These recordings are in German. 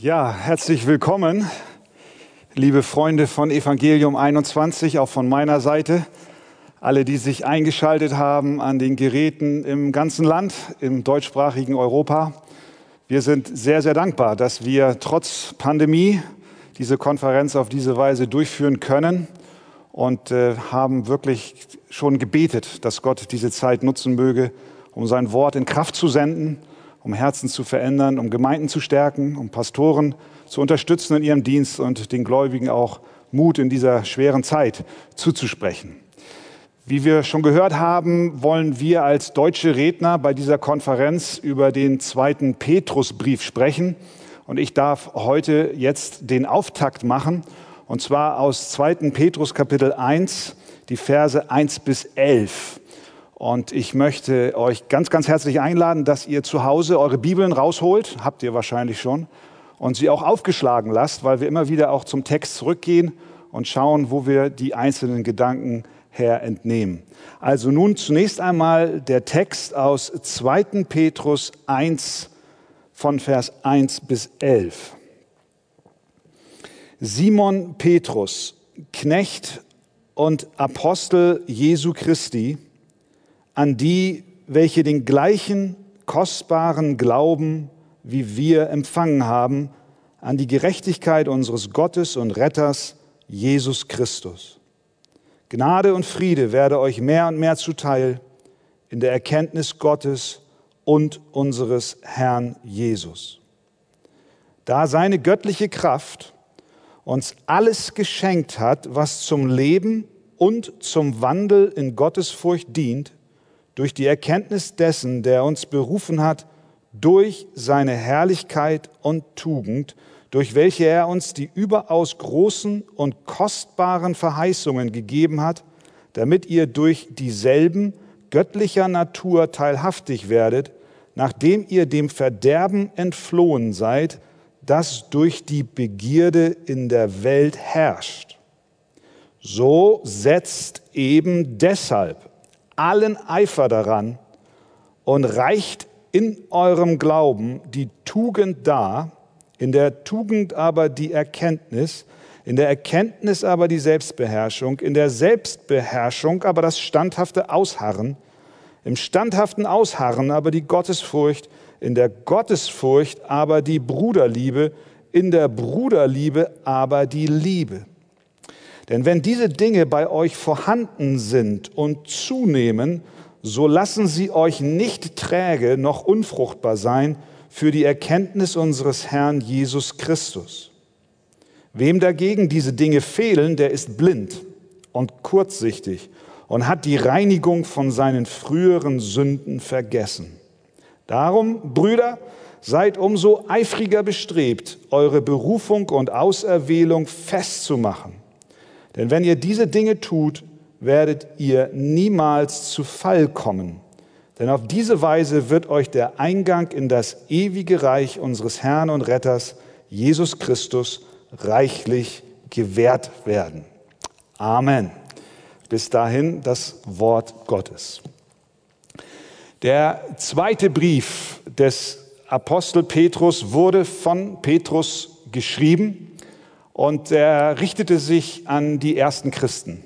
Ja, herzlich willkommen, liebe Freunde von Evangelium 21, auch von meiner Seite. Alle, die sich eingeschaltet haben an den Geräten im ganzen Land, im deutschsprachigen Europa. Wir sind sehr, sehr dankbar, dass wir trotz Pandemie diese Konferenz auf diese Weise durchführen können und äh, haben wirklich schon gebetet, dass Gott diese Zeit nutzen möge, um sein Wort in Kraft zu senden um Herzen zu verändern, um Gemeinden zu stärken, um Pastoren zu unterstützen in ihrem Dienst und den Gläubigen auch Mut in dieser schweren Zeit zuzusprechen. Wie wir schon gehört haben, wollen wir als deutsche Redner bei dieser Konferenz über den zweiten Petrusbrief sprechen. Und ich darf heute jetzt den Auftakt machen, und zwar aus 2. Petrus Kapitel 1, die Verse 1 bis 11. Und ich möchte euch ganz, ganz herzlich einladen, dass ihr zu Hause eure Bibeln rausholt, habt ihr wahrscheinlich schon, und sie auch aufgeschlagen lasst, weil wir immer wieder auch zum Text zurückgehen und schauen, wo wir die einzelnen Gedanken her entnehmen. Also nun zunächst einmal der Text aus 2. Petrus 1 von Vers 1 bis 11. Simon Petrus, Knecht und Apostel Jesu Christi, an die, welche den gleichen kostbaren Glauben wie wir empfangen haben, an die Gerechtigkeit unseres Gottes und Retters Jesus Christus. Gnade und Friede werde euch mehr und mehr zuteil in der Erkenntnis Gottes und unseres Herrn Jesus. Da seine göttliche Kraft uns alles geschenkt hat, was zum Leben und zum Wandel in Gottesfurcht dient, durch die Erkenntnis dessen, der uns berufen hat, durch seine Herrlichkeit und Tugend, durch welche er uns die überaus großen und kostbaren Verheißungen gegeben hat, damit ihr durch dieselben göttlicher Natur teilhaftig werdet, nachdem ihr dem Verderben entflohen seid, das durch die Begierde in der Welt herrscht. So setzt eben deshalb allen Eifer daran und reicht in eurem Glauben die Tugend dar, in der Tugend aber die Erkenntnis, in der Erkenntnis aber die Selbstbeherrschung, in der Selbstbeherrschung aber das standhafte Ausharren, im standhaften Ausharren aber die Gottesfurcht, in der Gottesfurcht aber die Bruderliebe, in der Bruderliebe aber die Liebe. Denn wenn diese Dinge bei euch vorhanden sind und zunehmen, so lassen sie euch nicht träge noch unfruchtbar sein für die Erkenntnis unseres Herrn Jesus Christus. Wem dagegen diese Dinge fehlen, der ist blind und kurzsichtig und hat die Reinigung von seinen früheren Sünden vergessen. Darum, Brüder, seid umso eifriger bestrebt, eure Berufung und Auserwählung festzumachen. Denn wenn ihr diese Dinge tut, werdet ihr niemals zu Fall kommen. Denn auf diese Weise wird euch der Eingang in das ewige Reich unseres Herrn und Retters, Jesus Christus, reichlich gewährt werden. Amen. Bis dahin das Wort Gottes. Der zweite Brief des Apostel Petrus wurde von Petrus geschrieben und er richtete sich an die ersten Christen.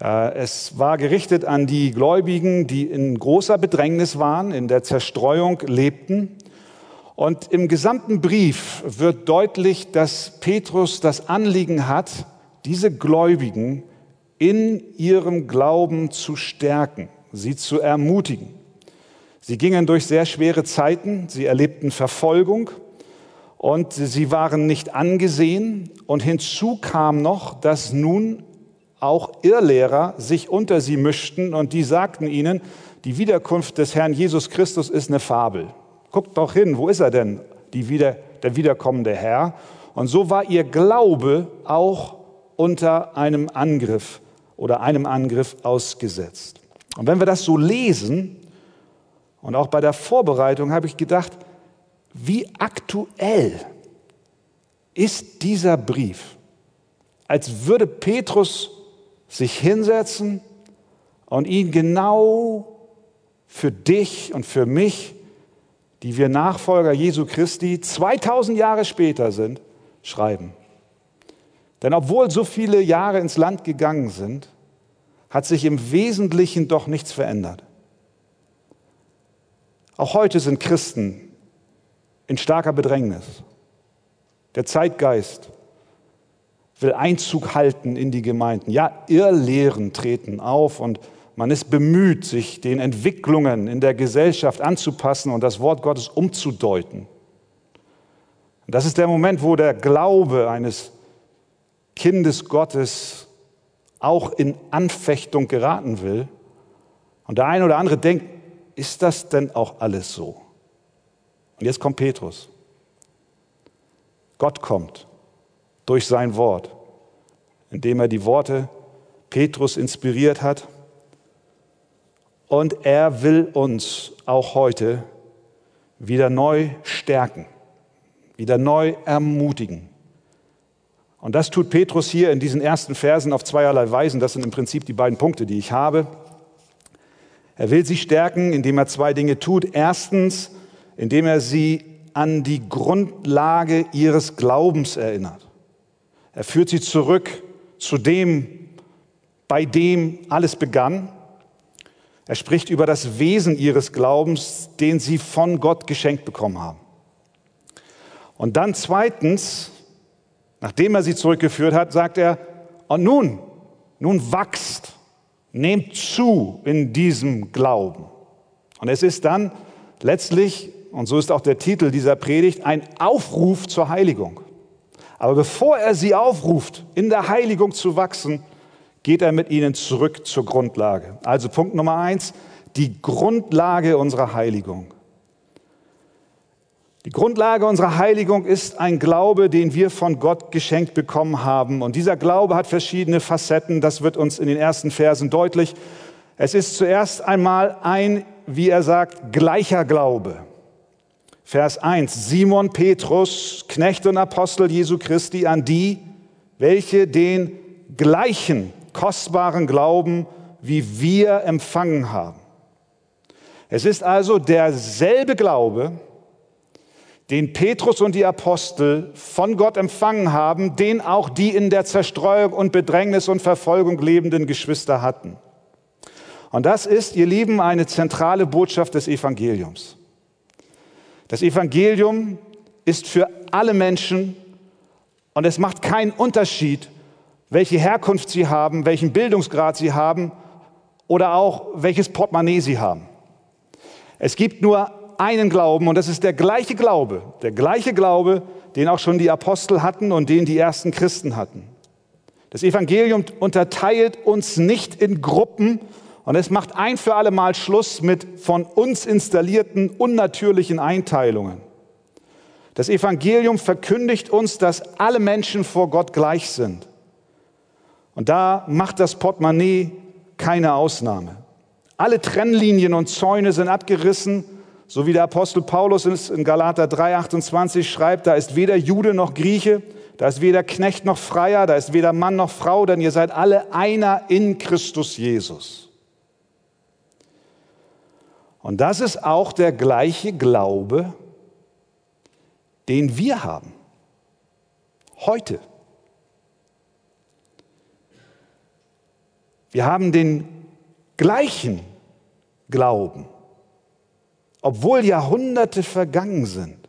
Äh, es war gerichtet an die Gläubigen, die in großer Bedrängnis waren, in der Zerstreuung lebten. Und im gesamten Brief wird deutlich, dass Petrus das Anliegen hat, diese Gläubigen in ihrem Glauben zu stärken, sie zu ermutigen. Sie gingen durch sehr schwere Zeiten, sie erlebten Verfolgung, und sie waren nicht angesehen. Und hinzu kam noch, dass nun auch Irrlehrer sich unter sie mischten und die sagten ihnen, die Wiederkunft des Herrn Jesus Christus ist eine Fabel. Guckt doch hin, wo ist er denn, wieder, der wiederkommende Herr? Und so war ihr Glaube auch unter einem Angriff oder einem Angriff ausgesetzt. Und wenn wir das so lesen, und auch bei der Vorbereitung habe ich gedacht, wie aktuell ist dieser Brief, als würde Petrus sich hinsetzen und ihn genau für dich und für mich die wir Nachfolger Jesu Christi 2000 Jahre später sind, schreiben. Denn obwohl so viele Jahre ins Land gegangen sind, hat sich im Wesentlichen doch nichts verändert. Auch heute sind Christen in starker Bedrängnis. Der Zeitgeist will Einzug halten in die Gemeinden. Ja, Irrlehren treten auf und man ist bemüht, sich den Entwicklungen in der Gesellschaft anzupassen und das Wort Gottes umzudeuten. Das ist der Moment, wo der Glaube eines Kindes Gottes auch in Anfechtung geraten will. Und der eine oder andere denkt, ist das denn auch alles so? Und jetzt kommt Petrus. Gott kommt durch sein Wort, indem er die Worte Petrus inspiriert hat und er will uns auch heute wieder neu stärken, wieder neu ermutigen. Und das tut Petrus hier in diesen ersten Versen auf zweierlei Weisen. Das sind im Prinzip die beiden Punkte, die ich habe. Er will sie stärken, indem er zwei Dinge tut. Erstens, indem er sie an die Grundlage ihres Glaubens erinnert. Er führt sie zurück zu dem, bei dem alles begann. Er spricht über das Wesen ihres Glaubens, den sie von Gott geschenkt bekommen haben. Und dann zweitens, nachdem er sie zurückgeführt hat, sagt er, und nun, nun wachst, nehmt zu in diesem Glauben. Und es ist dann letztlich, und so ist auch der Titel dieser Predigt, ein Aufruf zur Heiligung. Aber bevor er sie aufruft, in der Heiligung zu wachsen, geht er mit ihnen zurück zur Grundlage. Also Punkt Nummer eins, die Grundlage unserer Heiligung. Die Grundlage unserer Heiligung ist ein Glaube, den wir von Gott geschenkt bekommen haben. Und dieser Glaube hat verschiedene Facetten. Das wird uns in den ersten Versen deutlich. Es ist zuerst einmal ein, wie er sagt, gleicher Glaube. Vers 1. Simon Petrus, Knecht und Apostel Jesu Christi, an die, welche den gleichen kostbaren Glauben wie wir empfangen haben. Es ist also derselbe Glaube, den Petrus und die Apostel von Gott empfangen haben, den auch die in der Zerstreuung und Bedrängnis und Verfolgung lebenden Geschwister hatten. Und das ist, ihr Lieben, eine zentrale Botschaft des Evangeliums. Das Evangelium ist für alle Menschen und es macht keinen Unterschied, welche Herkunft sie haben, welchen Bildungsgrad sie haben oder auch welches Portemonnaie sie haben. Es gibt nur einen Glauben und das ist der gleiche Glaube, der gleiche Glaube, den auch schon die Apostel hatten und den die ersten Christen hatten. Das Evangelium unterteilt uns nicht in Gruppen und es macht ein für alle Mal Schluss mit von uns installierten unnatürlichen Einteilungen. Das Evangelium verkündigt uns, dass alle Menschen vor Gott gleich sind. Und da macht das Portemonnaie keine Ausnahme. Alle Trennlinien und Zäune sind abgerissen, so wie der Apostel Paulus in Galater 3,28 schreibt, da ist weder Jude noch Grieche, da ist weder Knecht noch Freier, da ist weder Mann noch Frau, denn ihr seid alle einer in Christus Jesus. Und das ist auch der gleiche Glaube, den wir haben. Heute. Wir haben den gleichen Glauben, obwohl Jahrhunderte vergangen sind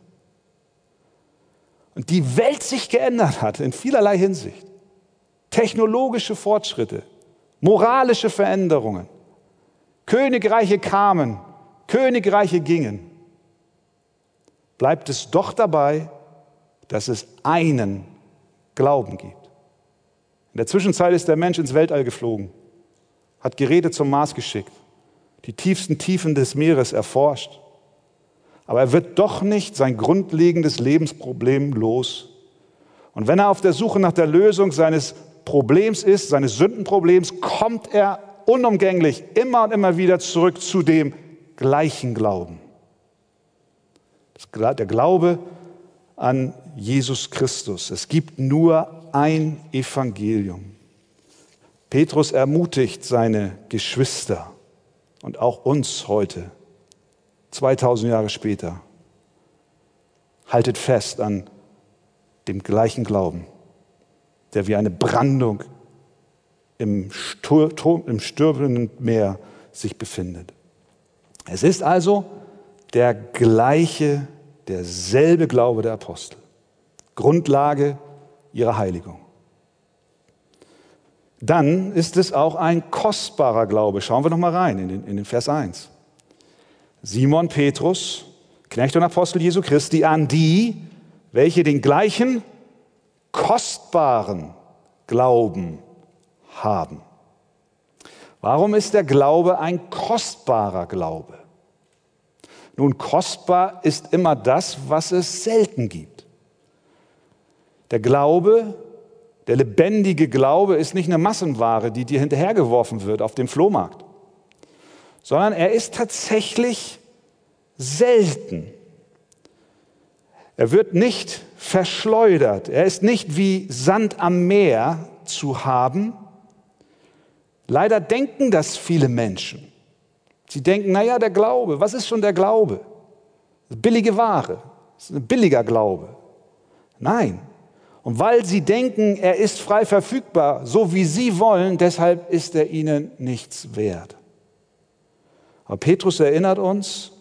und die Welt sich geändert hat in vielerlei Hinsicht. Technologische Fortschritte, moralische Veränderungen, Königreiche kamen, Königreiche gingen. Bleibt es doch dabei, dass es einen Glauben gibt. In der Zwischenzeit ist der Mensch ins Weltall geflogen hat Geräte zum Mars geschickt, die tiefsten Tiefen des Meeres erforscht. Aber er wird doch nicht sein grundlegendes Lebensproblem los. Und wenn er auf der Suche nach der Lösung seines Problems ist, seines Sündenproblems, kommt er unumgänglich immer und immer wieder zurück zu dem gleichen Glauben. Der Glaube an Jesus Christus. Es gibt nur ein Evangelium. Petrus ermutigt seine Geschwister und auch uns heute, 2000 Jahre später. haltet fest an dem gleichen Glauben, der wie eine Brandung im, Stur im stürmenden Meer sich befindet. Es ist also der gleiche, derselbe Glaube der Apostel. Grundlage ihrer Heiligung. Dann ist es auch ein kostbarer Glaube. Schauen wir noch mal rein in den, in den Vers 1. Simon Petrus, Knecht und Apostel Jesu Christi, an die, welche den gleichen kostbaren Glauben haben. Warum ist der Glaube ein kostbarer Glaube? Nun, kostbar ist immer das, was es selten gibt. Der Glaube, der lebendige Glaube ist nicht eine Massenware, die dir hinterhergeworfen wird auf dem Flohmarkt, sondern er ist tatsächlich selten. Er wird nicht verschleudert. Er ist nicht wie Sand am Meer zu haben. Leider denken das viele Menschen. Sie denken, naja, der Glaube, was ist schon der Glaube? Billige Ware, das ist ein billiger Glaube. Nein. Und weil sie denken, er ist frei verfügbar, so wie sie wollen, deshalb ist er ihnen nichts wert. Aber Petrus erinnert uns,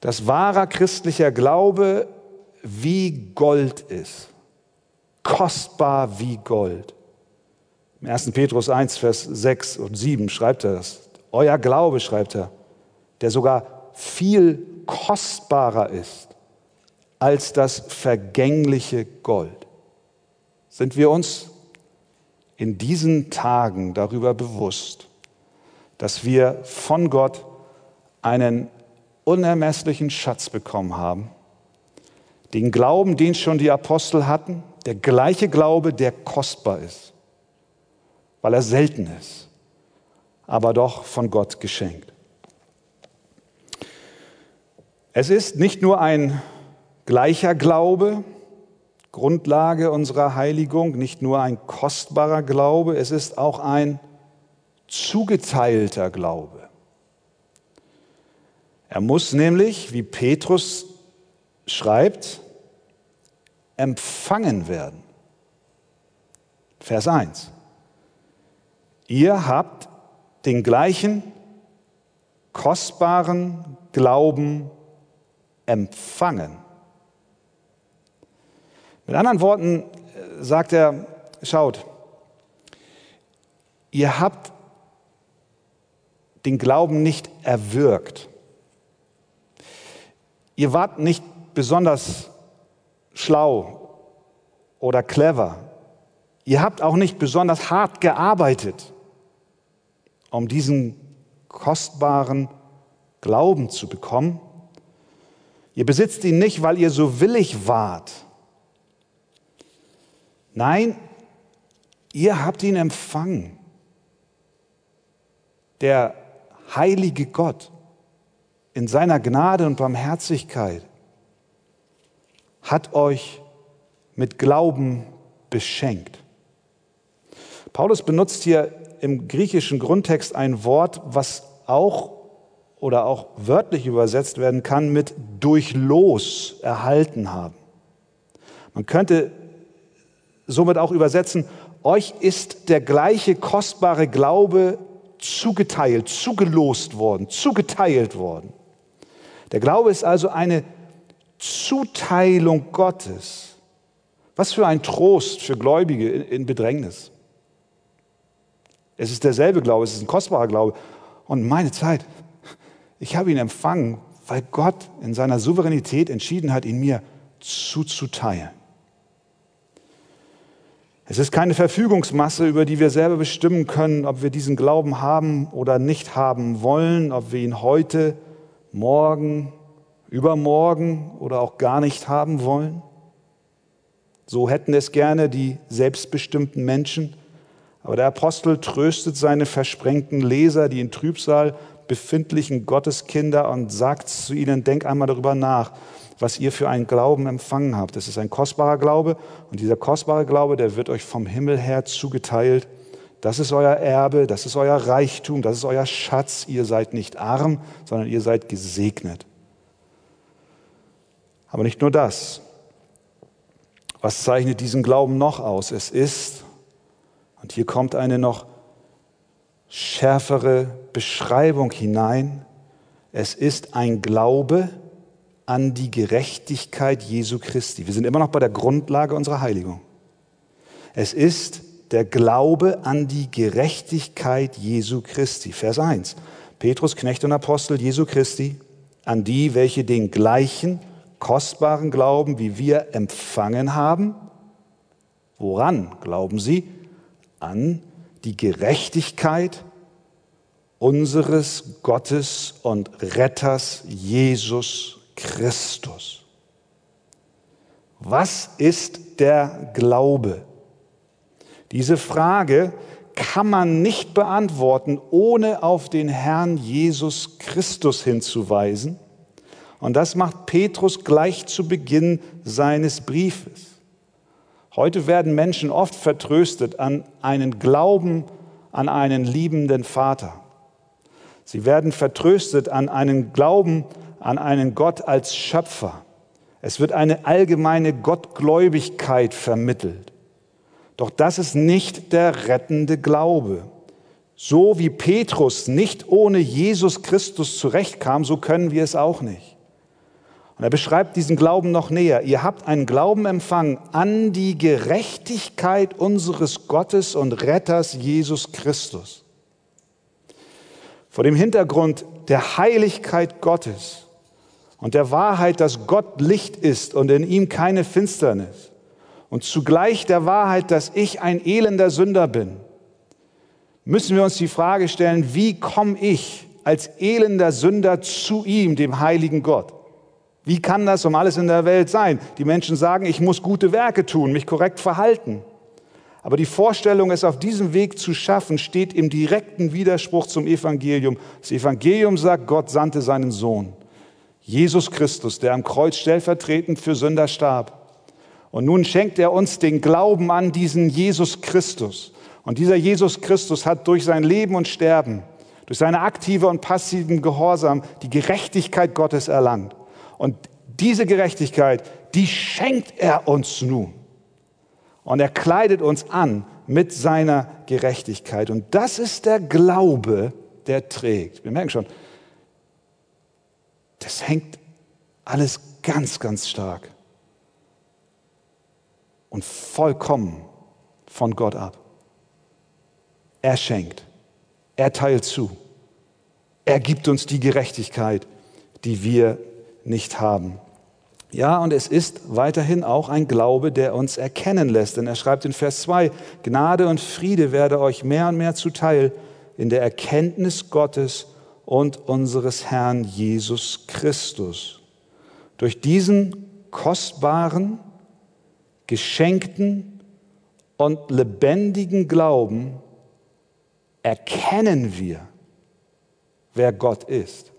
dass wahrer christlicher Glaube wie Gold ist. Kostbar wie Gold. Im 1. Petrus 1, Vers 6 und 7 schreibt er das. Euer Glaube, schreibt er, der sogar viel kostbarer ist als das vergängliche Gold. Sind wir uns in diesen Tagen darüber bewusst, dass wir von Gott einen unermesslichen Schatz bekommen haben. Den Glauben, den schon die Apostel hatten, der gleiche Glaube, der kostbar ist, weil er selten ist, aber doch von Gott geschenkt. Es ist nicht nur ein gleicher Glaube, Grundlage unserer Heiligung, nicht nur ein kostbarer Glaube, es ist auch ein zugeteilter Glaube. Er muss nämlich, wie Petrus schreibt, empfangen werden. Vers 1. Ihr habt den gleichen kostbaren Glauben empfangen. Mit anderen Worten äh, sagt er, schaut, ihr habt den Glauben nicht erwürgt. Ihr wart nicht besonders schlau oder clever. Ihr habt auch nicht besonders hart gearbeitet, um diesen kostbaren Glauben zu bekommen. Ihr besitzt ihn nicht, weil ihr so willig wart. Nein, ihr habt ihn empfangen. Der heilige Gott in seiner Gnade und Barmherzigkeit hat euch mit Glauben beschenkt. Paulus benutzt hier im griechischen Grundtext ein Wort, was auch oder auch wörtlich übersetzt werden kann mit durch Los erhalten haben. Man könnte somit auch übersetzen, euch ist der gleiche kostbare Glaube zugeteilt, zugelost worden, zugeteilt worden. Der Glaube ist also eine Zuteilung Gottes. Was für ein Trost für Gläubige in Bedrängnis. Es ist derselbe Glaube, es ist ein kostbarer Glaube. Und meine Zeit, ich habe ihn empfangen, weil Gott in seiner Souveränität entschieden hat, ihn mir zuzuteilen. Es ist keine Verfügungsmasse, über die wir selber bestimmen können, ob wir diesen Glauben haben oder nicht haben wollen, ob wir ihn heute morgen, übermorgen oder auch gar nicht haben wollen? So hätten es gerne die selbstbestimmten Menschen. Aber der Apostel tröstet seine versprengten Leser, die in Trübsal befindlichen Gotteskinder und sagt zu ihnen, denk einmal darüber nach, was ihr für einen Glauben empfangen habt. Das ist ein kostbarer Glaube und dieser kostbare Glaube, der wird euch vom Himmel her zugeteilt das ist euer Erbe, das ist euer Reichtum, das ist euer Schatz. Ihr seid nicht arm, sondern ihr seid gesegnet. Aber nicht nur das. Was zeichnet diesen Glauben noch aus? Es ist, und hier kommt eine noch schärfere Beschreibung hinein, es ist ein Glaube an die Gerechtigkeit Jesu Christi. Wir sind immer noch bei der Grundlage unserer Heiligung. Es ist der Glaube an die Gerechtigkeit Jesu Christi. Vers 1. Petrus, Knecht und Apostel Jesu Christi, an die, welche den gleichen kostbaren Glauben wie wir empfangen haben. Woran glauben sie? An die Gerechtigkeit unseres Gottes und Retters Jesus Christus. Was ist der Glaube? Diese Frage kann man nicht beantworten, ohne auf den Herrn Jesus Christus hinzuweisen. Und das macht Petrus gleich zu Beginn seines Briefes. Heute werden Menschen oft vertröstet an einen Glauben an einen liebenden Vater. Sie werden vertröstet an einen Glauben an einen Gott als Schöpfer. Es wird eine allgemeine Gottgläubigkeit vermittelt. Doch das ist nicht der rettende Glaube. So wie Petrus nicht ohne Jesus Christus zurechtkam, so können wir es auch nicht. Und er beschreibt diesen Glauben noch näher. Ihr habt einen Glauben empfangen an die Gerechtigkeit unseres Gottes und Retters Jesus Christus. Vor dem Hintergrund der Heiligkeit Gottes und der Wahrheit, dass Gott Licht ist und in ihm keine Finsternis und zugleich der Wahrheit, dass ich ein elender Sünder bin, müssen wir uns die Frage stellen, wie komme ich als elender Sünder zu ihm, dem heiligen Gott? Wie kann das um alles in der Welt sein? Die Menschen sagen, ich muss gute Werke tun, mich korrekt verhalten. Aber die Vorstellung, es auf diesem Weg zu schaffen, steht im direkten Widerspruch zum Evangelium. Das Evangelium sagt, Gott sandte seinen Sohn, Jesus Christus, der am Kreuz stellvertretend für Sünder starb. Und nun schenkt er uns den Glauben an diesen Jesus Christus. Und dieser Jesus Christus hat durch sein Leben und Sterben, durch seine aktive und passiven Gehorsam die Gerechtigkeit Gottes erlangt. Und diese Gerechtigkeit, die schenkt er uns nun. Und er kleidet uns an mit seiner Gerechtigkeit. Und das ist der Glaube, der trägt. Wir merken schon, das hängt alles ganz, ganz stark und vollkommen von Gott ab. Er schenkt, er teilt zu, er gibt uns die Gerechtigkeit, die wir nicht haben. Ja, und es ist weiterhin auch ein Glaube, der uns erkennen lässt. Denn er schreibt in Vers 2, Gnade und Friede werde euch mehr und mehr zuteil in der Erkenntnis Gottes und unseres Herrn Jesus Christus. Durch diesen kostbaren, geschenkten und lebendigen Glauben erkennen wir, wer Gott ist.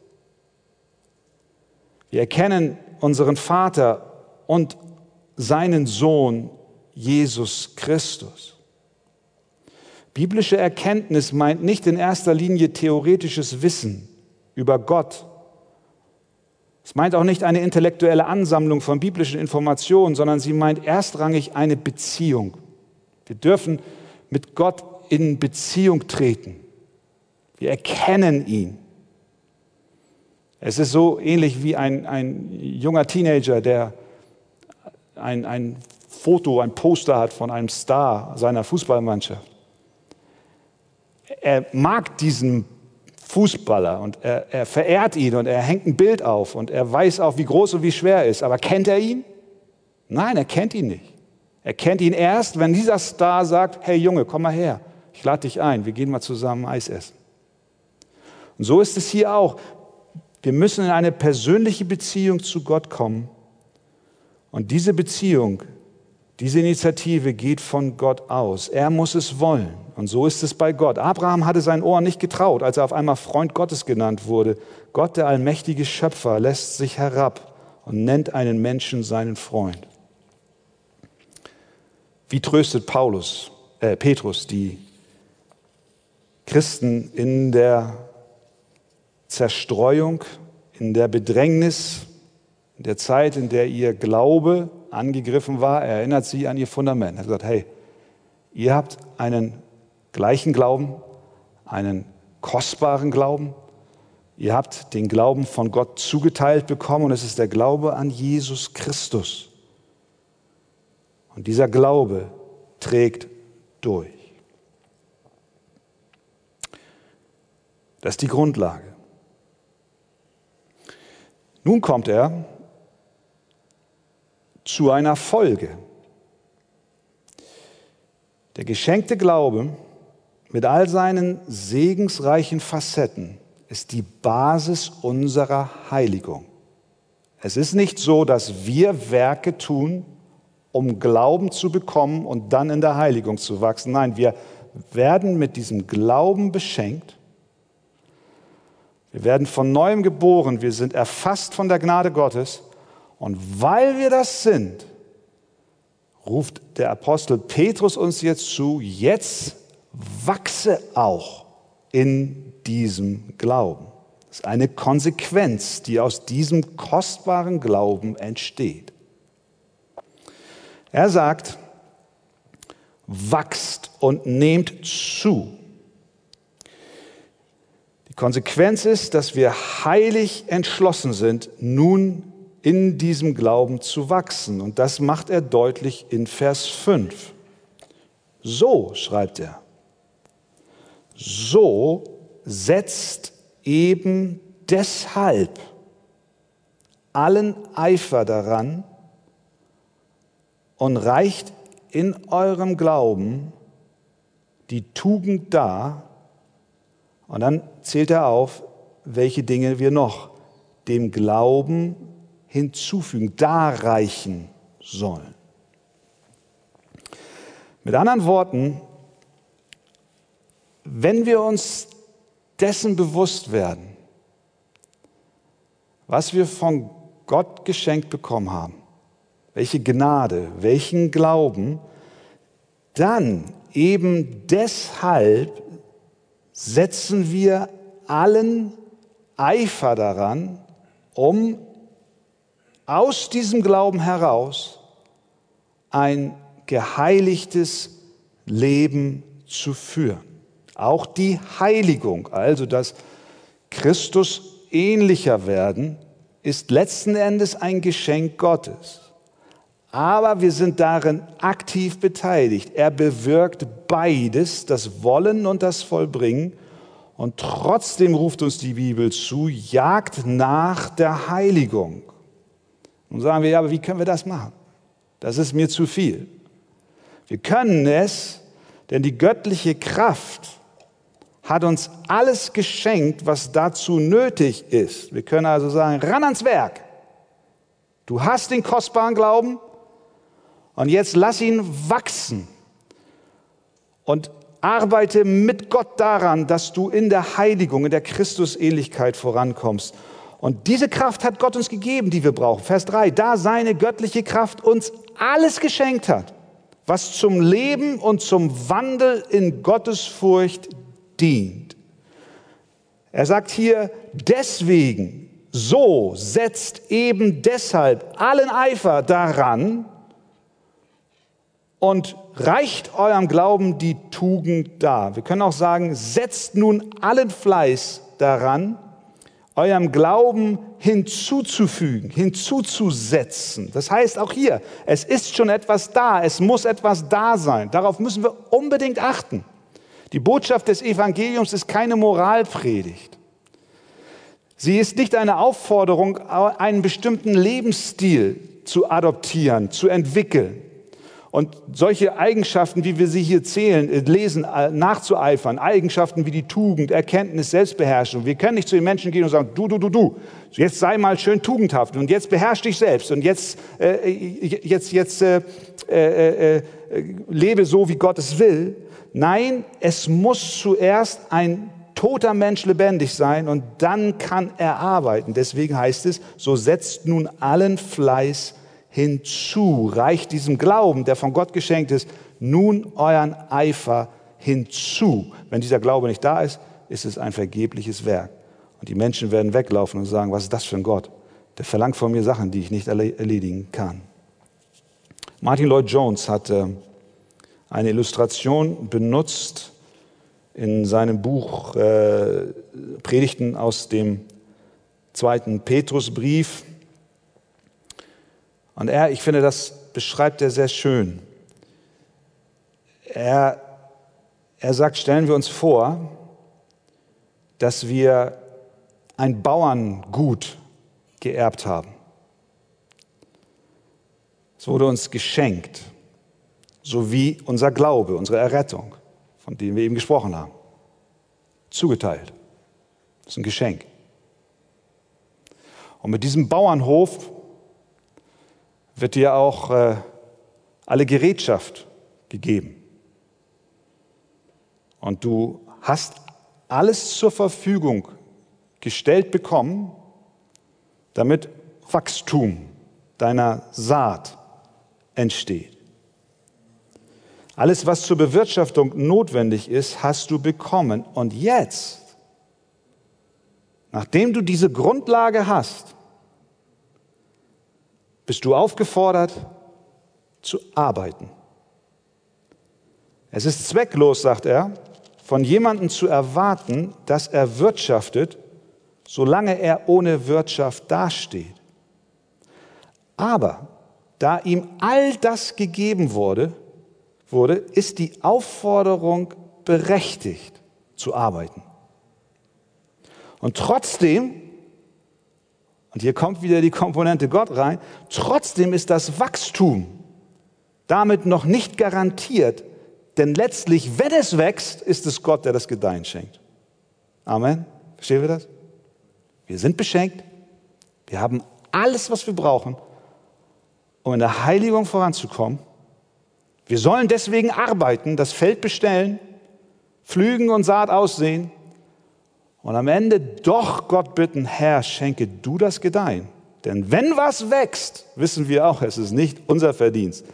Wir erkennen unseren Vater und seinen Sohn Jesus Christus. Biblische Erkenntnis meint nicht in erster Linie theoretisches Wissen über Gott. Es meint auch nicht eine intellektuelle Ansammlung von biblischen Informationen, sondern sie meint erstrangig eine Beziehung. Wir dürfen mit Gott in Beziehung treten. Wir erkennen ihn. Es ist so ähnlich wie ein, ein junger Teenager, der ein, ein Foto, ein Poster hat von einem Star seiner Fußballmannschaft. Er mag diesen Fußballer und er, er, verehrt ihn und er hängt ein Bild auf und er weiß auch, wie groß und wie schwer er ist. Aber kennt er ihn? Nein, er kennt ihn nicht. Er kennt ihn erst, wenn dieser Star sagt, hey Junge, komm mal her, ich lade dich ein, wir gehen mal zusammen Eis essen. Und so ist es hier auch. Wir müssen in eine persönliche Beziehung zu Gott kommen. Und diese Beziehung, diese Initiative geht von Gott aus. Er muss es wollen. Und so ist es bei Gott. Abraham hatte sein Ohr nicht getraut, als er auf einmal Freund Gottes genannt wurde. Gott, der allmächtige Schöpfer, lässt sich herab und nennt einen Menschen seinen Freund. Wie tröstet Paulus, äh, Petrus die Christen in der Zerstreuung, in der Bedrängnis, in der Zeit, in der ihr Glaube angegriffen war, erinnert sie an ihr Fundament. Er hat gesagt, hey, ihr habt einen gleichen Glauben, einen kostbaren Glauben. Ihr habt den Glauben von Gott zugeteilt bekommen und es ist der Glaube an Jesus Christus. Und dieser Glaube trägt durch. Das ist die Grundlage. Nun kommt er zu einer Folge. Der geschenkte Glaube mit all seinen segensreichen Facetten ist die Basis unserer Heiligung. Es ist nicht so, dass wir Werke tun, um Glauben zu bekommen und dann in der Heiligung zu wachsen. Nein, wir werden mit diesem Glauben beschenkt. Wir werden von neuem geboren. Wir sind erfasst von der Gnade Gottes. Und weil wir das sind, ruft der Apostel Petrus uns jetzt zu, jetzt wachse auch in diesem Glauben. Das ist eine Konsequenz, die aus diesem kostbaren Glauben entsteht. Er sagt, wachst und nehmt zu. Konsequenz ist, dass wir heilig entschlossen sind, nun in diesem Glauben zu wachsen. Und das macht er deutlich in Vers 5. So, schreibt er, so setzt eben deshalb allen Eifer daran und reicht in eurem Glauben die Tugend dar. Und dann zählt er auf, welche Dinge wir noch dem Glauben hinzufügen, darreichen sollen. Mit anderen Worten, wenn wir uns dessen bewusst werden, was wir von Gott geschenkt bekommen haben, welche Gnade, welchen Glauben, dann eben deshalb setzen wir allen Eifer daran, um aus diesem Glauben heraus ein geheiligtes Leben zu führen. Auch die Heiligung, also das Christus ähnlicher werden, ist letzten Endes ein Geschenk Gottes. Aber wir sind darin aktiv beteiligt. Er bewirkt beides, das Wollen und das Vollbringen. Und trotzdem ruft uns die Bibel zu, jagt nach der Heiligung. Und sagen wir, ja, aber wie können wir das machen? Das ist mir zu viel. Wir können es, denn die göttliche Kraft hat uns alles geschenkt, was dazu nötig ist. Wir können also sagen, ran ans Werk. Du hast den kostbaren Glauben und jetzt lass ihn wachsen und arbeite mit Gott daran, dass du in der Heiligung, in der Christusähnlichkeit vorankommst. Und diese Kraft hat Gott uns gegeben, die wir brauchen. Vers 3, da seine göttliche Kraft uns alles geschenkt hat, was zum Leben und zum Wandel in Gottesfurcht dient. Er sagt hier, deswegen, so setzt eben deshalb allen Eifer daran und reicht eurem Glauben die Tugend dar. Wir können auch sagen, setzt nun allen Fleiß daran, eurem Glauben hinzuzufügen, hinzuzusetzen. Das heißt auch hier, es ist schon etwas da, es muss etwas da sein. Darauf müssen wir unbedingt achten. Die Botschaft des Evangeliums ist keine Moralpredigt. Sie ist nicht eine Aufforderung, einen bestimmten Lebensstil zu adoptieren, zu entwickeln. Und solche Eigenschaften, wie wir sie hier zählen, äh, lesen, äh, nachzueifern, Eigenschaften wie die Tugend, Erkenntnis, Selbstbeherrschung. Wir können nicht zu den Menschen gehen und sagen, du, du, du, du, jetzt sei mal schön tugendhaft und jetzt beherrsch dich selbst und jetzt, äh, jetzt, jetzt äh, äh, äh, lebe so, wie Gott es will. Nein, es muss zuerst ein toter Mensch lebendig sein und dann kann er arbeiten. Deswegen heißt es, so setzt nun allen Fleiß hinzu, reicht diesem Glauben, der von Gott geschenkt ist, nun euren Eifer hinzu. Wenn dieser Glaube nicht da ist, ist es ein vergebliches Werk. Und die Menschen werden weglaufen und sagen, was ist das für ein Gott? Der verlangt von mir Sachen, die ich nicht erledigen kann. Martin Lloyd Jones hat äh, eine Illustration benutzt in seinem Buch äh, Predigten aus dem zweiten Petrusbrief. Und er, ich finde, das beschreibt er sehr schön. Er, er sagt, stellen wir uns vor, dass wir ein Bauerngut geerbt haben. Es wurde uns geschenkt, so wie unser Glaube, unsere Errettung, von dem wir eben gesprochen haben. Zugeteilt. Das ist ein Geschenk. Und mit diesem Bauernhof wird dir auch äh, alle Gerätschaft gegeben. Und du hast alles zur Verfügung gestellt bekommen, damit Wachstum deiner Saat entsteht. Alles, was zur Bewirtschaftung notwendig ist, hast du bekommen. Und jetzt, nachdem du diese Grundlage hast, bist du aufgefordert zu arbeiten. Es ist zwecklos, sagt er, von jemandem zu erwarten, dass er wirtschaftet, solange er ohne Wirtschaft dasteht. Aber da ihm all das gegeben wurde, wurde, ist die Aufforderung berechtigt zu arbeiten. Und trotzdem, und hier kommt wieder die Komponente Gott rein, trotzdem ist das Wachstum damit noch nicht garantiert, denn letztlich, wenn es wächst, ist es Gott, der das Gedeihen schenkt. Amen. Verstehen wir das? Wir sind beschenkt. Wir haben alles, was wir brauchen um in der Heiligung voranzukommen. Wir sollen deswegen arbeiten, das Feld bestellen, pflügen und Saat aussehen und am Ende doch Gott bitten, Herr, schenke du das Gedeihen. Denn wenn was wächst, wissen wir auch, es ist nicht unser Verdienst.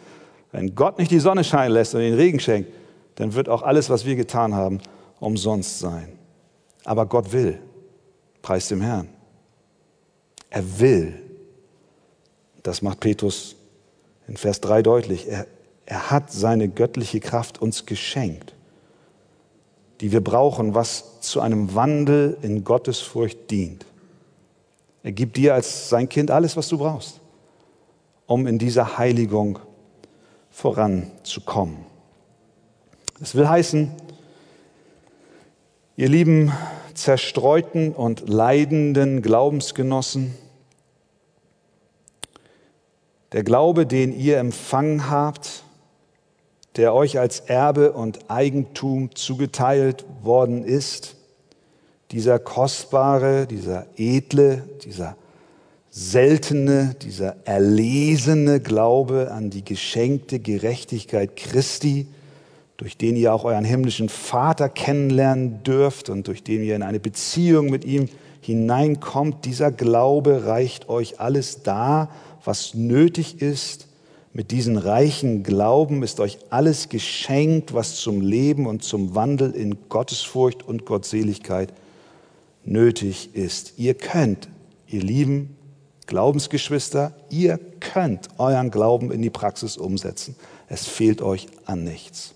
Wenn Gott nicht die Sonne scheinen lässt und den Regen schenkt, dann wird auch alles, was wir getan haben, umsonst sein. Aber Gott will, preis dem Herrn. Er will. Das macht Petrus in Vers 3 deutlich. Er, er hat seine göttliche Kraft uns geschenkt, die wir brauchen, was zu einem Wandel in Gottesfurcht dient. Er gibt dir als sein Kind alles, was du brauchst, um in dieser Heiligung voranzukommen. Das will heißen, ihr lieben zerstreuten und leidenden Glaubensgenossen, der Glaube, den ihr empfangen habt, der euch als Erbe und Eigentum zugeteilt worden ist, dieser kostbare, dieser edle, dieser seltene, dieser erlesene Glaube an die geschenkte Gerechtigkeit Christi, durch den ihr auch euren himmlischen Vater kennenlernen dürft und durch den ihr in eine Beziehung mit ihm hineinkommt, dieser Glaube reicht euch alles dar, was nötig ist. Mit diesem reichen Glauben ist euch alles geschenkt, was zum Leben und zum Wandel in Gottesfurcht und Gottseligkeit nötig ist. Ihr könnt, ihr lieben Glaubensgeschwister, ihr könnt euren Glauben in die Praxis umsetzen. Es fehlt euch an nichts.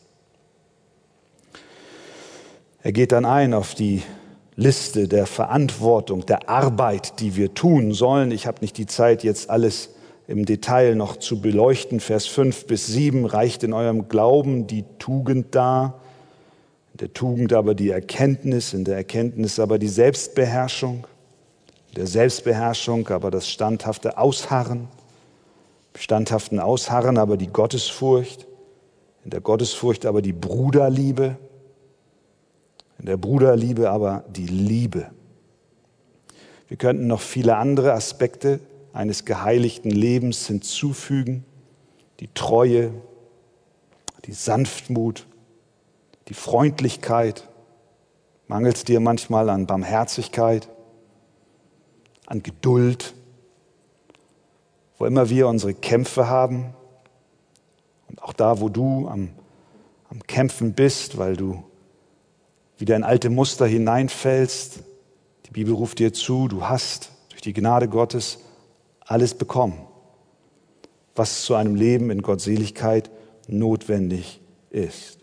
Er geht dann ein auf die Liste der Verantwortung, der Arbeit, die wir tun sollen. Ich habe nicht die Zeit, jetzt alles im Detail noch zu beleuchten. Vers 5 bis 7 reicht in eurem Glauben die Tugend dar, in der Tugend aber die Erkenntnis, in der Erkenntnis aber die Selbstbeherrschung, in der Selbstbeherrschung aber das standhafte Ausharren, im standhaften Ausharren aber die Gottesfurcht, in der Gottesfurcht aber die Bruderliebe, in der Bruderliebe aber die Liebe. Wir könnten noch viele andere Aspekte eines geheiligten Lebens hinzufügen, die Treue, die Sanftmut, die Freundlichkeit. Mangelt es dir manchmal an Barmherzigkeit, an Geduld, wo immer wir unsere Kämpfe haben und auch da, wo du am, am Kämpfen bist, weil du wieder in alte Muster hineinfällst. Die Bibel ruft dir zu, du hast durch die Gnade Gottes alles bekommen, was zu einem Leben in Gottseligkeit notwendig ist.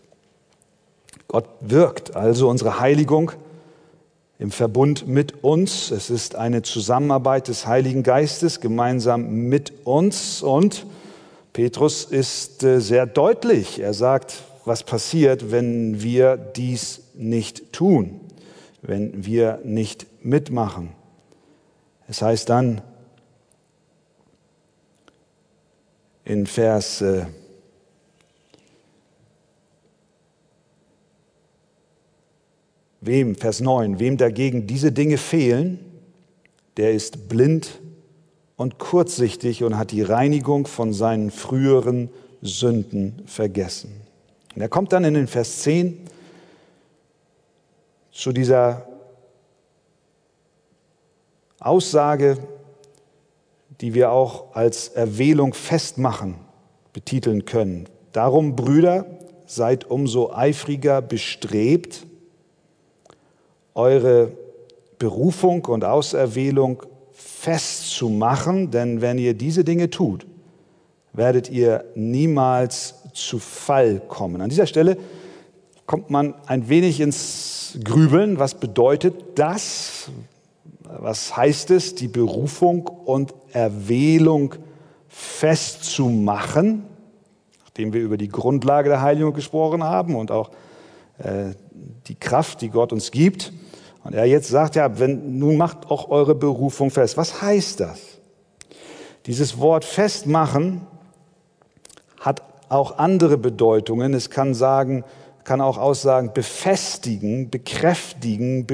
Gott wirkt also unsere Heiligung im Verbund mit uns. Es ist eine Zusammenarbeit des Heiligen Geistes gemeinsam mit uns. Und Petrus ist äh, sehr deutlich. Er sagt, was passiert, wenn wir dies nicht tun, wenn wir nicht mitmachen. Es heißt dann in Vers äh, Wem, Vers 9, wem dagegen diese Dinge fehlen, der ist blind und kurzsichtig und hat die Reinigung von seinen früheren Sünden vergessen. Und er kommt dann in den Vers 10 zu dieser Aussage, die wir auch als Erwählung festmachen, betiteln können. Darum, Brüder, seid umso eifriger bestrebt, eure Berufung und Auserwählung festzumachen, denn wenn ihr diese Dinge tut, werdet ihr niemals zu Fall kommen. An dieser Stelle kommt man ein wenig ins Grübeln. Was bedeutet das? Was heißt es, die Berufung und Erwählung festzumachen? Nachdem wir über die Grundlage der Heiligung gesprochen haben und auch äh, die Kraft, die Gott uns gibt. Und er jetzt sagt, ja, wenn, nun macht auch eure Berufung fest. Was heißt das? Dieses Wort festmachen hat auch andere Bedeutungen. Es kann sagen, kann auch aussagen, befestigen, bekräftigen,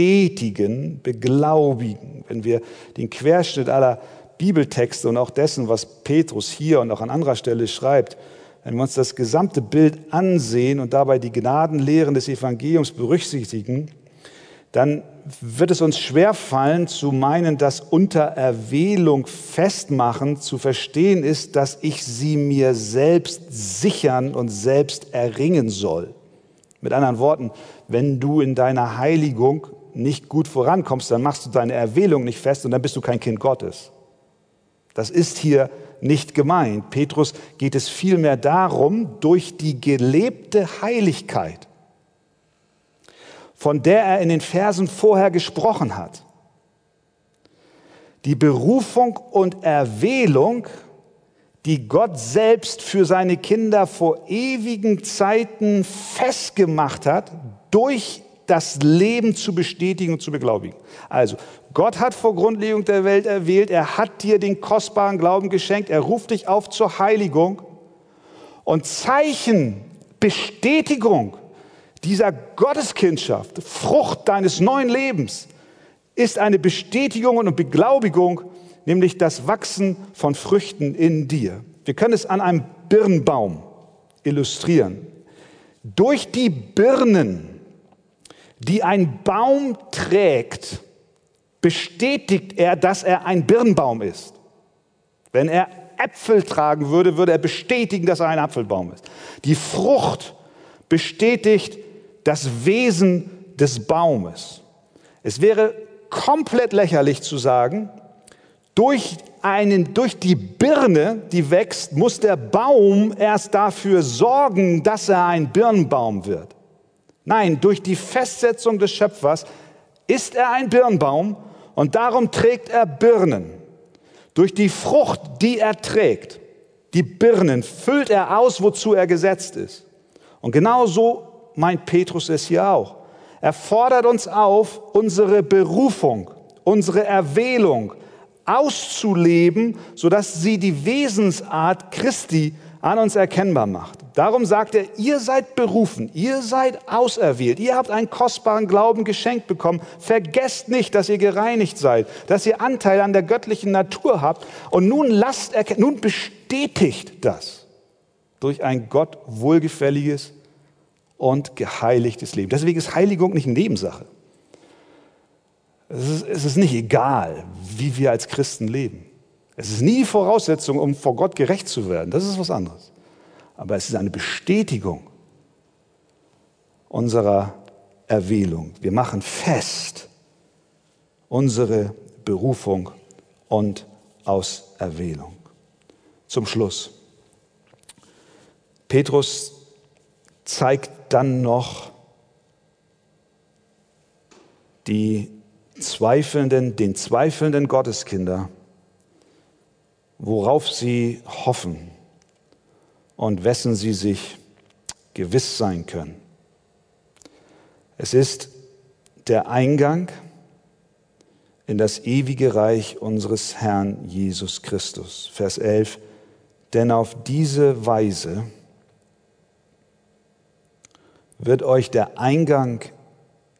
bestätigen, beglaubigen. Wenn wir den Querschnitt aller Bibeltexte und auch dessen, was Petrus hier und auch an anderer Stelle schreibt, wenn wir uns das gesamte Bild ansehen und dabei die Gnadenlehren des Evangeliums berücksichtigen, dann wird es uns schwerfallen zu meinen, dass unter Erwählung festmachen zu verstehen ist, dass ich sie mir selbst sichern und selbst erringen soll. Mit anderen Worten, wenn du in deiner Heiligung nicht gut vorankommst, dann machst du deine Erwählung nicht fest und dann bist du kein Kind Gottes. Das ist hier nicht gemeint. Petrus geht es vielmehr darum, durch die gelebte Heiligkeit von der er in den Versen vorher gesprochen hat. Die Berufung und Erwählung, die Gott selbst für seine Kinder vor ewigen Zeiten festgemacht hat, durch das Leben zu bestätigen und zu beglaubigen. Also, Gott hat vor Grundlegung der Welt erwählt, er hat dir den kostbaren Glauben geschenkt, er ruft dich auf zur Heiligung und Zeichen, Bestätigung dieser Gotteskindschaft, Frucht deines neuen Lebens, ist eine Bestätigung und Beglaubigung, nämlich das Wachsen von Früchten in dir. Wir können es an einem Birnbaum illustrieren. Durch die Birnen, die ein Baum trägt, bestätigt er, dass er ein Birnbaum ist. Wenn er Äpfel tragen würde, würde er bestätigen, dass er ein Apfelbaum ist. Die Frucht bestätigt, das Wesen des Baumes. Es wäre komplett lächerlich zu sagen, durch, einen, durch die Birne, die wächst, muss der Baum erst dafür sorgen, dass er ein Birnbaum wird. Nein, durch die Festsetzung des Schöpfers ist er ein Birnbaum und darum trägt er Birnen. Durch die Frucht, die er trägt, die Birnen, füllt er aus, wozu er gesetzt ist. Und genau so meint Petrus es hier auch. Er fordert uns auf, unsere Berufung, unsere Erwählung auszuleben, sodass sie die Wesensart Christi an uns erkennbar macht. Darum sagt er, ihr seid berufen, ihr seid auserwählt, ihr habt einen kostbaren Glauben geschenkt bekommen. Vergesst nicht, dass ihr gereinigt seid, dass ihr Anteil an der göttlichen Natur habt und nun lasst nun bestätigt das durch ein Gott wohlgefälliges und geheiligtes Leben. Deswegen ist Heiligung nicht Nebensache. Es ist, es ist nicht egal, wie wir als Christen leben. Es ist nie die Voraussetzung, um vor Gott gerecht zu werden. Das ist was anderes. Aber es ist eine Bestätigung unserer Erwählung. Wir machen fest unsere Berufung und Auserwählung. Zum Schluss. Petrus zeigt dann noch die zweifelnden, den zweifelnden Gotteskinder, worauf sie hoffen und wessen sie sich gewiss sein können. Es ist der Eingang in das ewige Reich unseres Herrn Jesus Christus. Vers 11. Denn auf diese Weise wird euch der Eingang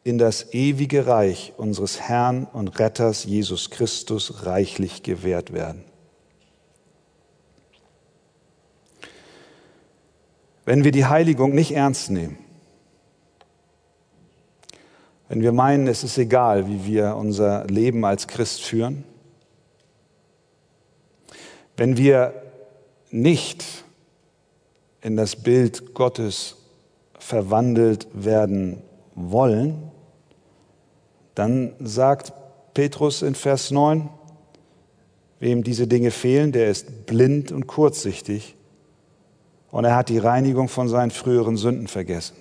in das ewige Reich unseres Herrn und Retters Jesus Christus reichlich gewährt werden. Wenn wir die Heiligung nicht ernst nehmen, wenn wir meinen, es ist egal, wie wir unser Leben als Christ führen, wenn wir nicht in das Bild Gottes verwandelt werden wollen, dann sagt Petrus in Vers 9, wem diese Dinge fehlen, der ist blind und kurzsichtig und er hat die Reinigung von seinen früheren Sünden vergessen.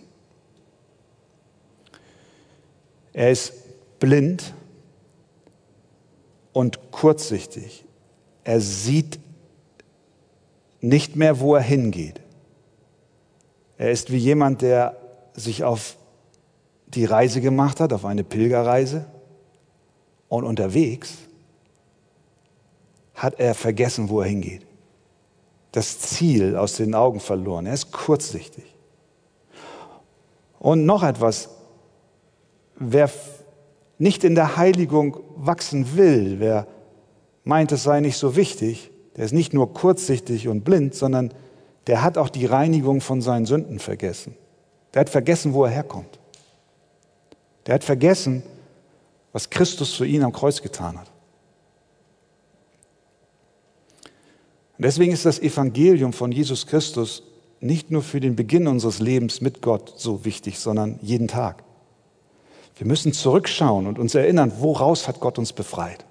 Er ist blind und kurzsichtig. Er sieht nicht mehr, wo er hingeht. Er ist wie jemand, der sich auf die Reise gemacht hat, auf eine Pilgerreise und unterwegs hat er vergessen, wo er hingeht. Das Ziel aus den Augen verloren. Er ist kurzsichtig. Und noch etwas, wer nicht in der Heiligung wachsen will, wer meint, es sei nicht so wichtig, der ist nicht nur kurzsichtig und blind, sondern der hat auch die Reinigung von seinen Sünden vergessen. Der hat vergessen, wo er herkommt. Der hat vergessen, was Christus für ihn am Kreuz getan hat. Und deswegen ist das Evangelium von Jesus Christus nicht nur für den Beginn unseres Lebens mit Gott so wichtig, sondern jeden Tag. Wir müssen zurückschauen und uns erinnern, woraus hat Gott uns befreit?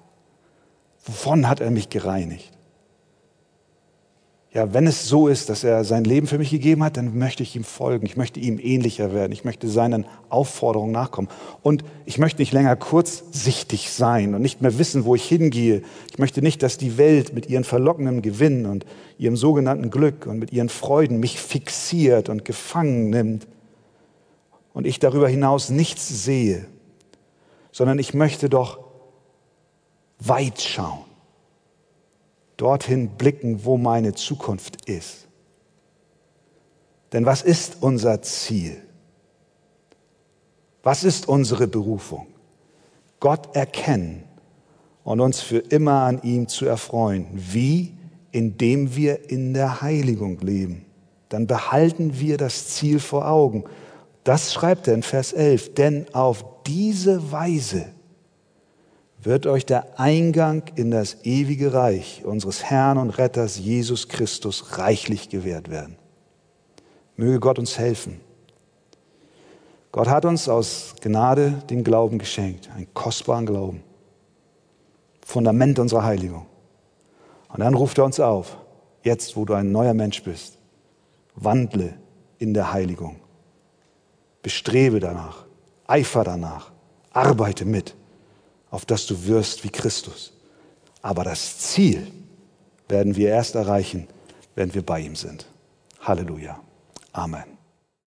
Wovon hat er mich gereinigt? Ja, wenn es so ist, dass er sein Leben für mich gegeben hat, dann möchte ich ihm folgen. Ich möchte ihm ähnlicher werden. Ich möchte seinen Aufforderungen nachkommen. Und ich möchte nicht länger kurzsichtig sein und nicht mehr wissen, wo ich hingehe. Ich möchte nicht, dass die Welt mit ihren verlockenden Gewinnen und ihrem sogenannten Glück und mit ihren Freuden mich fixiert und gefangen nimmt und ich darüber hinaus nichts sehe, sondern ich möchte doch weit schauen dorthin blicken, wo meine Zukunft ist. Denn was ist unser Ziel? Was ist unsere Berufung? Gott erkennen und uns für immer an ihm zu erfreuen. Wie? Indem wir in der Heiligung leben. Dann behalten wir das Ziel vor Augen. Das schreibt er in Vers 11. Denn auf diese Weise wird euch der Eingang in das ewige Reich unseres Herrn und Retters Jesus Christus reichlich gewährt werden. Möge Gott uns helfen. Gott hat uns aus Gnade den Glauben geschenkt, einen kostbaren Glauben, Fundament unserer Heiligung. Und dann ruft er uns auf, jetzt wo du ein neuer Mensch bist, wandle in der Heiligung, bestrebe danach, eifer danach, arbeite mit auf das du wirst wie Christus. Aber das Ziel werden wir erst erreichen, wenn wir bei ihm sind. Halleluja. Amen.